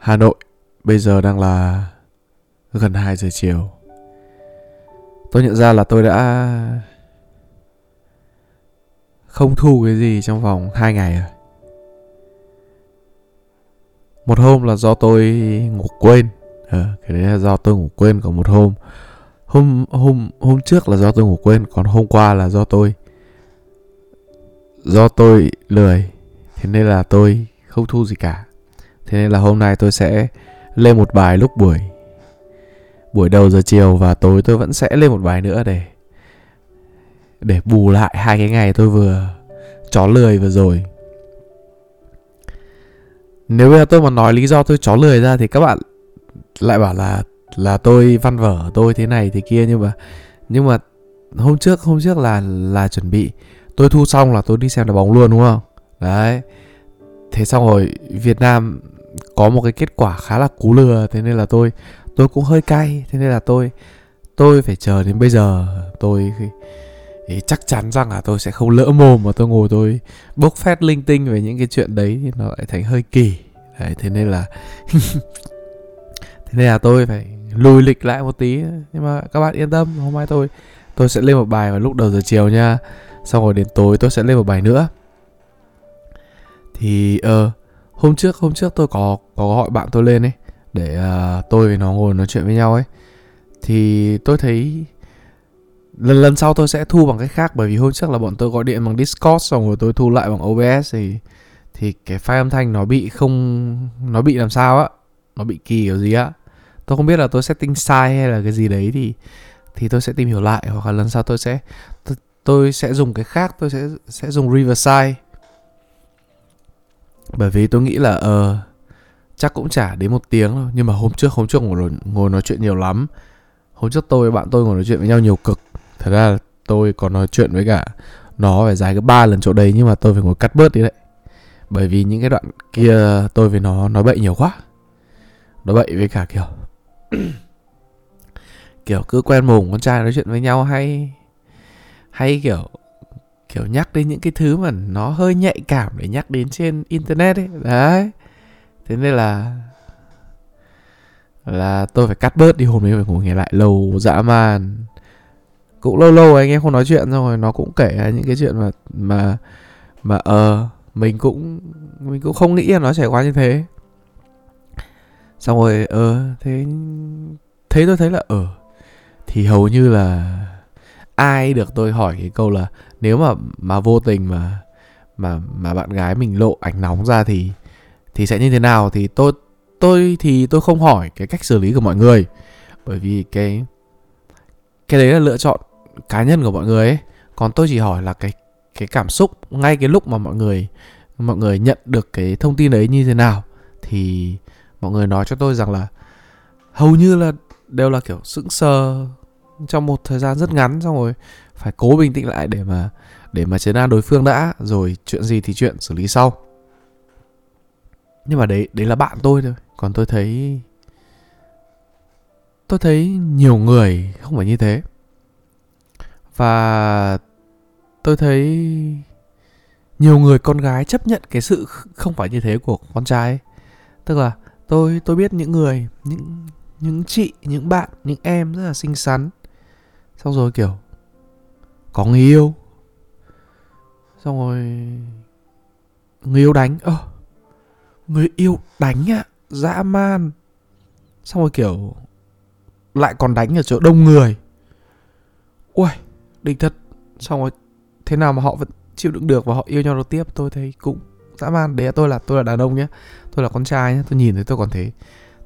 Hà Nội Bây giờ đang là gần 2 giờ chiều. Tôi nhận ra là tôi đã không thu cái gì trong vòng 2 ngày rồi. Một hôm là do tôi ngủ quên. À, Cái đấy là do tôi ngủ quên Còn một hôm. Hôm hôm hôm trước là do tôi ngủ quên Còn hôm qua là do tôi Do tôi lười. Thế nên là tôi không thu gì cả. Thế nên là hôm nay tôi sẽ lên một bài lúc buổi buổi đầu giờ chiều và tối tôi vẫn sẽ lên một bài nữa để để bù lại hai cái ngày tôi vừa chó lười vừa rồi. Nếu bây giờ tôi mà nói lý do tôi chó lười ra thì các bạn lại bảo là là tôi văn vở tôi thế này thế kia, nhưng mà nhưng mà hôm trước hôm trước là là chuẩn bị, tôi thu xong là tôi đi xem đá bóng luôn, đúng không đấy thế xong rồi Việt Nam có một cái kết quả khá là cú lừa thế nên là tôi tôi cũng hơi cay thế nên là tôi tôi phải chờ đến bây giờ. Tôi thì chắc chắn rằng là tôi sẽ không lỡ mồm mà tôi ngồi tôi bốc phét linh tinh về những cái chuyện đấy thì nó lại thành hơi kỳ. Đấy, thế nên là thế nên là tôi phải lùi lịch lại một tí. Nhưng mà các bạn yên tâm hôm nay tôi tôi sẽ lên một bài vào lúc đầu giờ chiều nha. Xong rồi đến tối tôi sẽ lên một bài nữa. Thì ờ uh, hôm trước hôm trước tôi có có gọi bạn tôi lên ấy để uh, tôi với nó ngồi nói chuyện với nhau ấy. Thì tôi thấy lần lần sau tôi sẽ thu bằng cách khác bởi vì hôm trước là bọn tôi gọi điện bằng Discord xong rồi tôi thu lại bằng OBS thì thì cái file âm thanh nó bị không nó bị làm sao á nó bị kỳ kiểu gì á. Tôi không biết là tôi setting sai hay là cái gì đấy thì thì tôi sẽ tìm hiểu lại hoặc là lần sau tôi sẽ tôi, tôi sẽ dùng cái khác tôi sẽ sẽ dùng Riverside bởi vì tôi nghĩ là ờ uh, chắc cũng chả đến một tiếng đâu. Nhưng mà hôm trước hôm trước ngồi ngồi nói chuyện nhiều lắm. Hôm trước tôi bạn tôi ngồi nói chuyện với nhau nhiều cực. Thật ra tôi còn nói chuyện với cả nó phải dài cái ba lần chỗ đấy nhưng mà tôi phải ngồi cắt bớt đi đấy. Bởi vì những cái đoạn kia tôi với nó nói bậy nhiều quá. Nói bậy với cả kiểu kiểu cứ quen mồm con trai nói chuyện với nhau hay hay kiểu kiểu nhắc đến những cái thứ mà nó hơi nhạy cảm để nhắc đến trên internet ấy. Đấy. Thế nên là là tôi phải cắt bớt đi hôm nay phải ngủ nghe lại lâu dã man. Cũng lâu lâu anh em không nói chuyện xong rồi nó cũng kể những cái chuyện mà mà mà ờ uh, mình cũng mình cũng không nghĩ là nó trải qua như thế. Xong rồi ờ uh, thế thế tôi thấy là ở uh, thì hầu như là ai được tôi hỏi cái câu là nếu mà mà vô tình mà mà mà bạn gái mình lộ ảnh nóng ra thì thì sẽ như thế nào? Thì tôi tôi thì tôi không hỏi cái cách xử lý của mọi người. Bởi vì cái cái đấy là lựa chọn cá nhân của mọi người ấy. Còn tôi chỉ hỏi là cái cái cảm xúc, ngay cái lúc mà mọi người mọi người nhận được cái thông tin đấy như thế nào thì mọi người nói cho tôi rằng là hầu như là đều là kiểu sững sờ trong một thời gian rất ngắn, xong rồi phải cố bình tĩnh lại để mà để mà chấn an đối phương đã. Rồi chuyện gì thì chuyện xử lý sau. Nhưng mà đấy đấy là bạn tôi thôi. Còn tôi thấy tôi thấy nhiều người không phải như thế. Và tôi thấy nhiều người con gái chấp nhận cái sự không phải như thế của con trai tức là tôi tôi biết những người, những những chị, những bạn, những em rất là xinh xắn xong rồi kiểu, có người yêu. Xong rồi người yêu đánh, ơ, người yêu đánh ạ dã man. Xong rồi kiểu lại còn đánh ở chỗ đông người. Ui đỉnh thật. Xong rồi thế nào mà họ vẫn chịu đựng được và họ yêu nhau được tiếp, tôi thấy cũng dã man. Đấy tôi là tôi là đàn ông nhé tôi là con trai nhé tôi nhìn thấy tôi còn thấy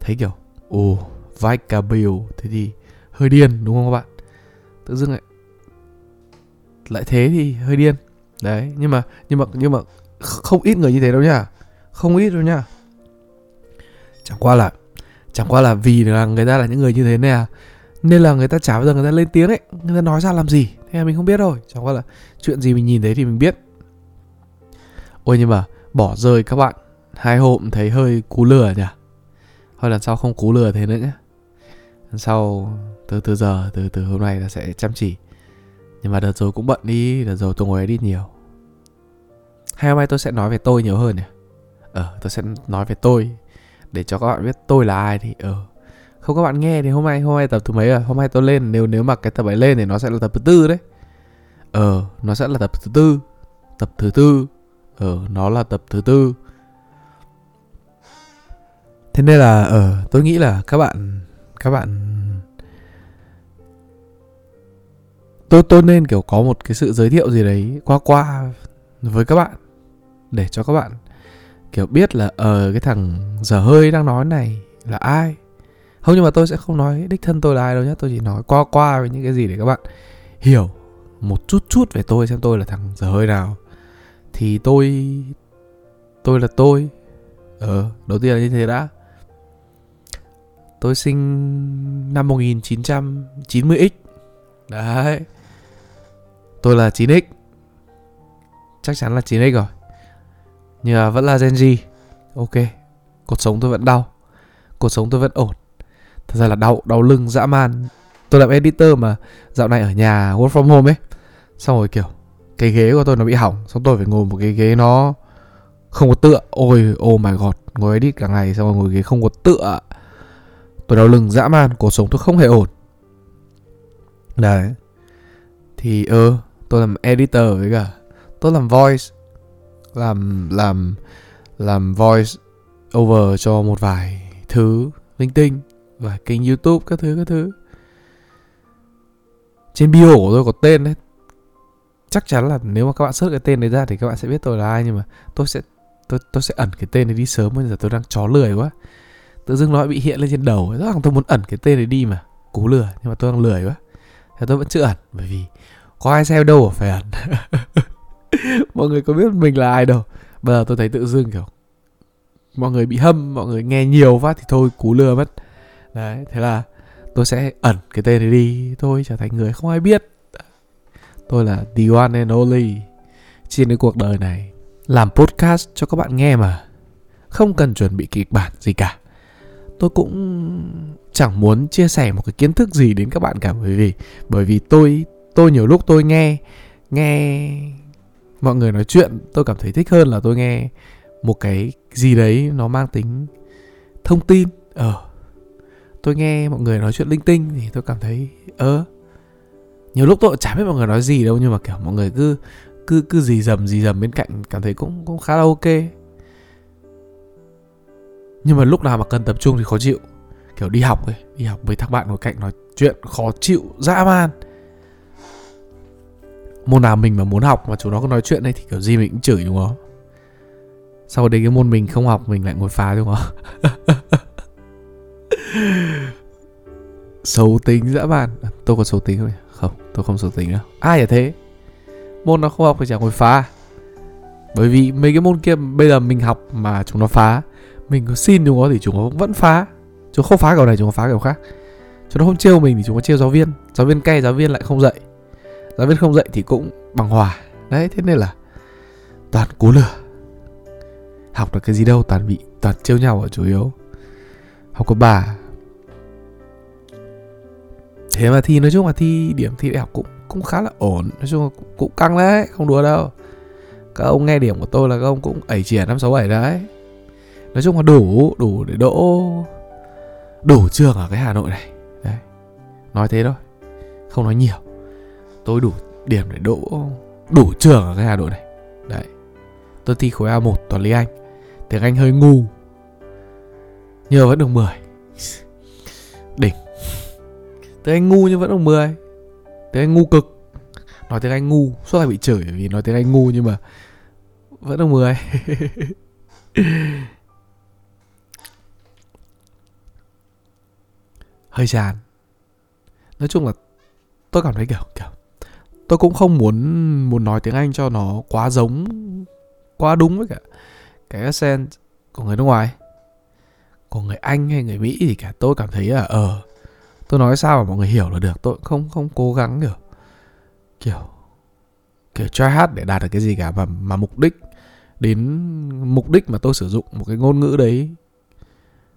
thấy kiểu, ồ vai cà bill thế thì hơi điên, đúng không các bạn? Tự dưng lại lại thế thì hơi điên. Đấy, nhưng mà nhưng mà nhưng mà không ít người như thế đâu nha không ít đâu nha chẳng qua là chẳng qua là vì là người ta là những người như thế này à nên là người ta chả bao giờ người ta lên tiếng ấy. Người ta nói ra làm gì? Thế là mình không biết rồi chẳng qua là chuyện gì mình nhìn thấy thì mình biết. Ôi nhưng mà bỏ rơi các bạn. Hai hôm thấy hơi cú lừa nhỉ. Thôi lần sau không cú lừa thế nữa nhé lần sau từ từ giờ, từ từ hôm nay là sẽ chăm chỉ. Nhưng mà đợt rồi cũng bận đi, đợt rồi tôi ngồi đi nhiều. Hay hôm nay tôi sẽ nói về tôi nhiều hơn nhỉ ờ tôi sẽ nói về tôi, để cho các bạn biết tôi là ai thì ờ. Không, các bạn nghe thì hôm nay hôm nay tập thứ mấy rồi? Hôm nay tôi lên, nếu nếu mà cái tập ấy lên thì nó sẽ là tập thứ tư đấy. Ờ nó sẽ là tập thứ tư. Tập thứ tư. Ờ nó là tập thứ tư. Thế nên là ờ tôi nghĩ là các bạn các bạn tôi tôi nên kiểu có một cái sự giới thiệu gì đấy qua qua với các bạn để cho các bạn kiểu biết là ờ uh, cái thằng dở hơi đang nói này là ai. Không nhưng mà tôi sẽ không nói đích thân tôi là ai đâu nhé tôi chỉ nói qua qua với những cái gì để các bạn hiểu một chút chút về tôi xem tôi là thằng dở hơi nào. Thì tôi tôi là tôi. Ờ đầu tiên là như thế đã. Tôi sinh năm 1990X đấy tôi là 9X chắc chắn là 9X rồi. Nhưng mà vẫn là Gen Z. Ok cuộc sống tôi vẫn đau. Cuộc sống tôi vẫn ổn. Thật ra là đau đau lưng dã man. Tôi làm editor mà dạo này ở nhà work from home ấy. Xong rồi kiểu cái ghế của tôi nó bị hỏng xong tôi phải ngồi một cái ghế nó không có tựa. Ôi oh my god ngồi edit cả ngày xong rồi ngồi ghế không có tựa. Tôi đau lưng dã man cuộc sống tôi không hề ổn. Đấy. Thì ơ ừ, tôi làm editor với cả, tôi làm voice, làm làm làm voice over cho một vài thứ linh tinh và kênh youtube các thứ các thứ. Trên bio của tôi có tên đấy. Chắc chắn là nếu mà các bạn search cái tên đấy ra thì các bạn sẽ biết tôi là ai, nhưng mà tôi sẽ, tôi tôi sẽ ẩn cái tên đấy đi sớm, bây giờ tôi đang chó lười quá. Tự dưng nó bị hiện lên trên đầu rất là tôi muốn ẩn cái tên đấy đi mà, cú lừa, nhưng mà tôi đang lười quá. Thế tôi vẫn chưa ẩn, bởi vì có ai xem đâu ở ẩn mọi người có biết mình là ai đâu. Bây giờ tôi thấy tự dưng, kiểu, mọi người bị hâm, mọi người nghe nhiều phát thì thôi, cú lừa mất. Đấy, thế là tôi sẽ ẩn cái tên này đi. Tôi trở thành người không ai biết. Tôi là the one and only trên cái cuộc đời này. Làm podcast cho các bạn nghe mà. Không cần chuẩn bị kịch bản gì cả. Tôi cũng chẳng muốn chia sẻ một cái kiến thức gì đến các bạn cả, bởi vì bởi vì tôi tôi nhiều lúc tôi nghe nghe mọi người nói chuyện tôi cảm thấy thích hơn là tôi nghe một cái gì đấy nó mang tính thông tin. Ờ tôi nghe mọi người nói chuyện linh tinh thì tôi cảm thấy ơ ờ, nhiều lúc tôi chả biết mọi người nói gì đâu nhưng mà kiểu mọi người cứ cứ cứ gì dầm gì dầm bên cạnh cảm thấy cũng cũng khá là ok. Nhưng mà lúc nào mà cần tập trung thì khó chịu. Kiểu đi học ấy đi học với thằng bạn ngồi cạnh nói chuyện khó chịu dã man môn nào mình mà muốn học mà chúng nó có nói chuyện đây thì kiểu gì mình cũng chửi, đúng không? Sau đấy cái môn mình không học, mình lại ngồi phá, đúng không? Xấu tính dã man. À, tôi có xấu tính không không, tôi không xấu tính đâu. Ai là thế? Môn nó không học thì chả ngồi phá. Bởi vì mấy cái môn kia bây giờ mình học mà chúng nó phá, mình có xin chúng nó thì chúng nó vẫn phá. Chúng không phá kiểu này, chúng nó phá kiểu khác. Chúng nó không trêu mình thì chúng nó trêu giáo viên. Giáo viên cay, giáo viên lại không dạy giáo viên không dạy thì cũng bằng hòa. Đấy thế nên là toàn cố lừa. Học được cái gì đâu toàn bị toàn trêu nhau ở chủ yếu. Học cấp bà thế mà thi nói chung là thi điểm thi đại học cũng cũng khá là ổn. Nói chung là cũng, cũng căng đấy không đùa đâu. Các ông nghe điểm của tôi là các ông cũng ẩy chìa năm sáu bảy đấy. Nói chung là đủ đủ để đỗ đủ trường ở cái hà nội này. Đấy. Nói thế thôi. Không nói nhiều tôi đủ điểm để đỗ, đủ trường ở cái hà nội này. Đấy. Tôi thi khối a 1 toàn lý anh. Tiếng anh hơi ngu. Nhưng vẫn được 10 đỉnh. Tiếng anh ngu nhưng vẫn được 10 tiếng anh ngu cực. Nói tiếng anh ngu, suốt ngày bị chửi vì nói tiếng anh ngu nhưng mà vẫn được 10 hơi chán. Nói chung là tôi cảm thấy kiểu kiểu tôi cũng không muốn muốn nói tiếng anh cho nó quá giống, quá đúng với cả cái accent của người nước ngoài. Của người anh hay người mỹ thì cả tôi cảm thấy là ờ tôi nói sao mà mọi người hiểu là được, tôi không không cố gắng, kiểu kiểu kiểu try hard để đạt được cái gì cả. Mà mà mục đích, đến mục đích mà tôi sử dụng một cái ngôn ngữ đấy,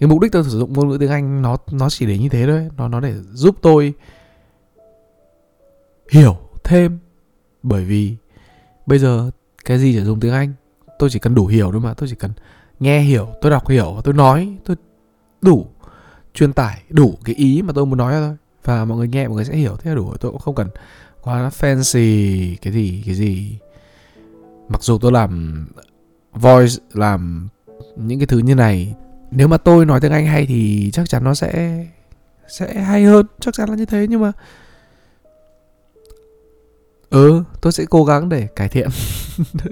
cái mục đích tôi sử dụng ngôn ngữ tiếng anh nó nó chỉ để như thế thôi, nó nó để giúp tôi hiểu thêm. Bởi vì bây giờ cái gì để dùng tiếng anh, tôi chỉ cần đủ hiểu thôi mà, tôi chỉ cần nghe hiểu, tôi đọc hiểu, tôi nói, tôi đủ truyền tải, đủ cái ý mà tôi muốn nói thôi. Và mọi người nghe, mọi người sẽ hiểu, thế là đủ tôi cũng không cần quá fancy cái gì cái gì. Mặc dù tôi làm voice, làm những cái thứ như này, nếu mà tôi nói tiếng anh hay thì chắc chắn nó sẽ sẽ hay hơn, chắc chắn là như thế, nhưng mà ừ tôi sẽ cố gắng để cải thiện.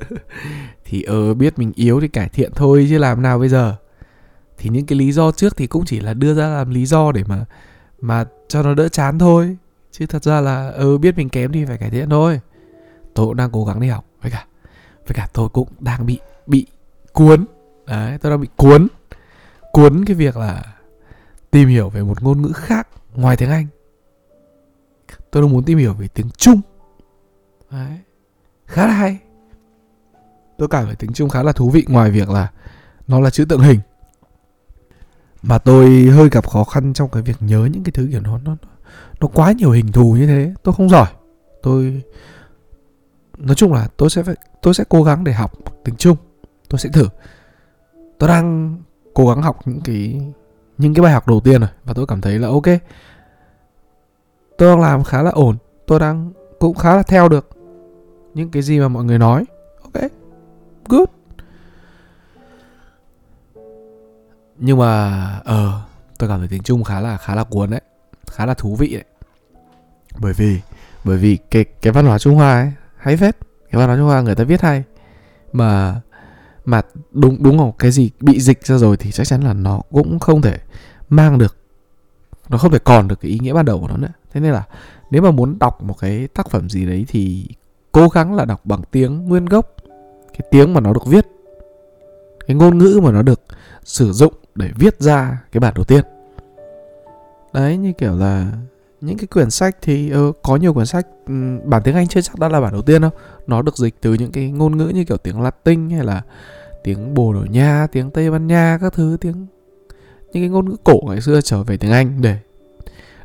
Thì ờ biết mình yếu thì cải thiện thôi chứ làm nào bây giờ? Thì những cái lý do trước thì cũng chỉ là đưa ra làm lý do để mà mà cho nó đỡ chán thôi. Chứ thật ra là ừ biết mình kém thì phải cải thiện thôi. Tôi cũng đang cố gắng đi học. Với cả với cả tôi cũng đang bị bị cuốn. Đấy, tôi đang bị cuốn. Cuốn cái việc là tìm hiểu về một ngôn ngữ khác ngoài tiếng anh. Tôi đang muốn tìm hiểu về tiếng trung đấy. Khá là hay. Tôi cảm thấy tính chung khá là thú vị, ngoài việc là nó là chữ tượng hình. Mà tôi hơi gặp khó khăn trong cái việc nhớ những cái thứ kiểu nó nó nó quá nhiều hình thù như thế, tôi không giỏi. Tôi, nói chung là tôi sẽ phải, tôi sẽ cố gắng để học tiếng trung tôi sẽ thử. Tôi đang cố gắng học những cái những cái bài học đầu tiên rồi, và tôi cảm thấy là ok. Tôi đang làm khá là ổn. Tôi đang cũng khá là theo được những cái gì mà mọi người nói. Ok good. Nhưng mà ờ uh, tôi cảm thấy tiếng trung khá là khá là cuốn đấy khá là thú vị đấy. Bởi vì bởi vì cái cái văn hóa trung hoa ấy hay phết. Cái văn hóa trung hoa người ta viết hay. Mà mà đúng đúng không cái gì bị dịch ra rồi thì chắc chắn là nó cũng không thể mang được nó không thể còn được cái ý nghĩa ban đầu của nó nữa. Thế nên là nếu mà muốn đọc một cái tác phẩm gì đấy thì cố gắng là đọc bằng tiếng nguyên gốc. Cái tiếng mà nó được viết cái ngôn ngữ mà nó được sử dụng để viết ra cái bản đầu tiên. Đấy như kiểu là những cái quyển sách thì ừ, có nhiều quyển sách ừ, bản tiếng Anh chưa chắc đã là bản đầu tiên đâu. Nó được dịch từ những cái ngôn ngữ như kiểu tiếng Latin hay là tiếng Bồ Đào Nha tiếng Tây Ban Nha các thứ tiếng những cái ngôn ngữ cổ ngày xưa trở về tiếng Anh để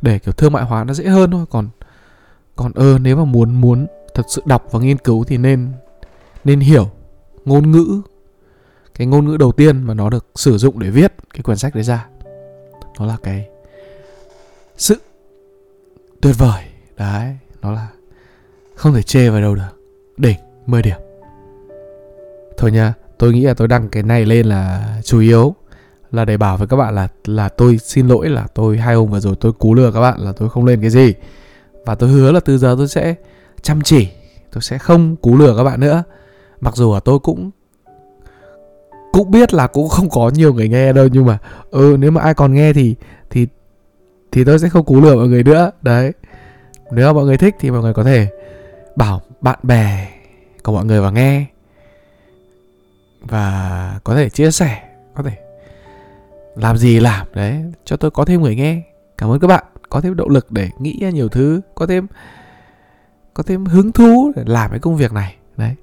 để kiểu thương mại hóa nó dễ hơn thôi. Còn còn ơ ừ, nếu mà muốn muốn thật sự đọc và nghiên cứu thì nên nên hiểu ngôn ngữ. Cái ngôn ngữ đầu tiên mà nó được sử dụng để viết cái quyển sách đấy ra, nó là cái sự tuyệt vời. Đấy, nó là không thể chê vào đâu được. Đỉnh 10 điểm. Thôi nha, tôi nghĩ là tôi đăng cái này lên là chủ yếu là để bảo với các bạn là là tôi xin lỗi là tôi hai hôm vừa rồi tôi cú lừa các bạn là tôi không lên cái gì. Và tôi hứa là từ giờ tôi sẽ chăm chỉ, tôi sẽ không cú lừa các bạn nữa. Mặc dù là tôi cũng cũng biết là cũng không có nhiều người nghe đâu, nhưng mà ừ nếu mà ai còn nghe thì thì thì tôi sẽ không cú lừa mọi người nữa. Đấy. Nếu mà mọi người thích thì mọi người có thể bảo bạn bè của mọi người vào nghe. Và có thể chia sẻ, có thể làm gì làm, đấy, cho tôi có thêm người nghe. Cảm ơn các bạn, có thêm động lực để nghĩ ra nhiều thứ, có thêm có thêm hứng thú để làm cái công việc này. Đấy.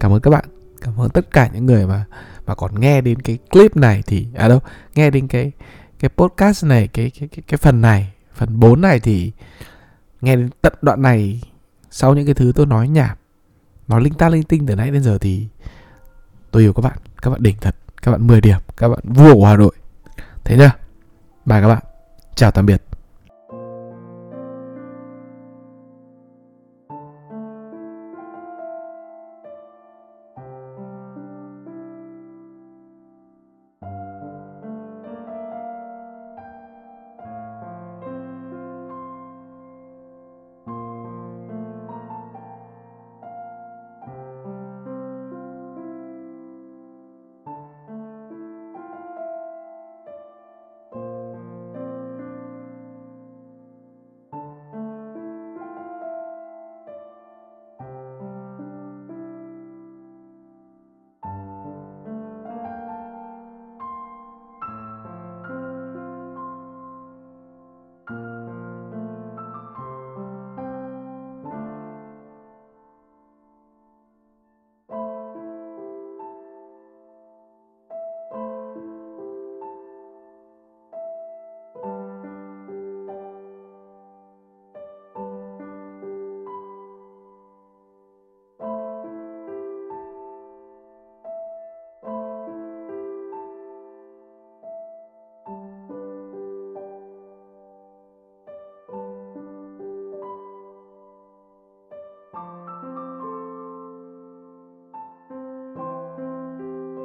Cảm ơn các bạn. Cảm ơn tất cả những người mà mà còn nghe đến cái clip này thì à đâu nghe đến cái cái podcast này cái cái cái, cái phần này phần 4 này thì nghe đến tận đoạn này sau những cái thứ tôi nói nhảm nói linh ta linh tinh từ nãy đến giờ thì tôi yêu các bạn. Các bạn đỉnh thật các bạn 10 điểm các bạn vua của Hà Nội. Thế nhá. Bye các bạn. Chào tạm biệt.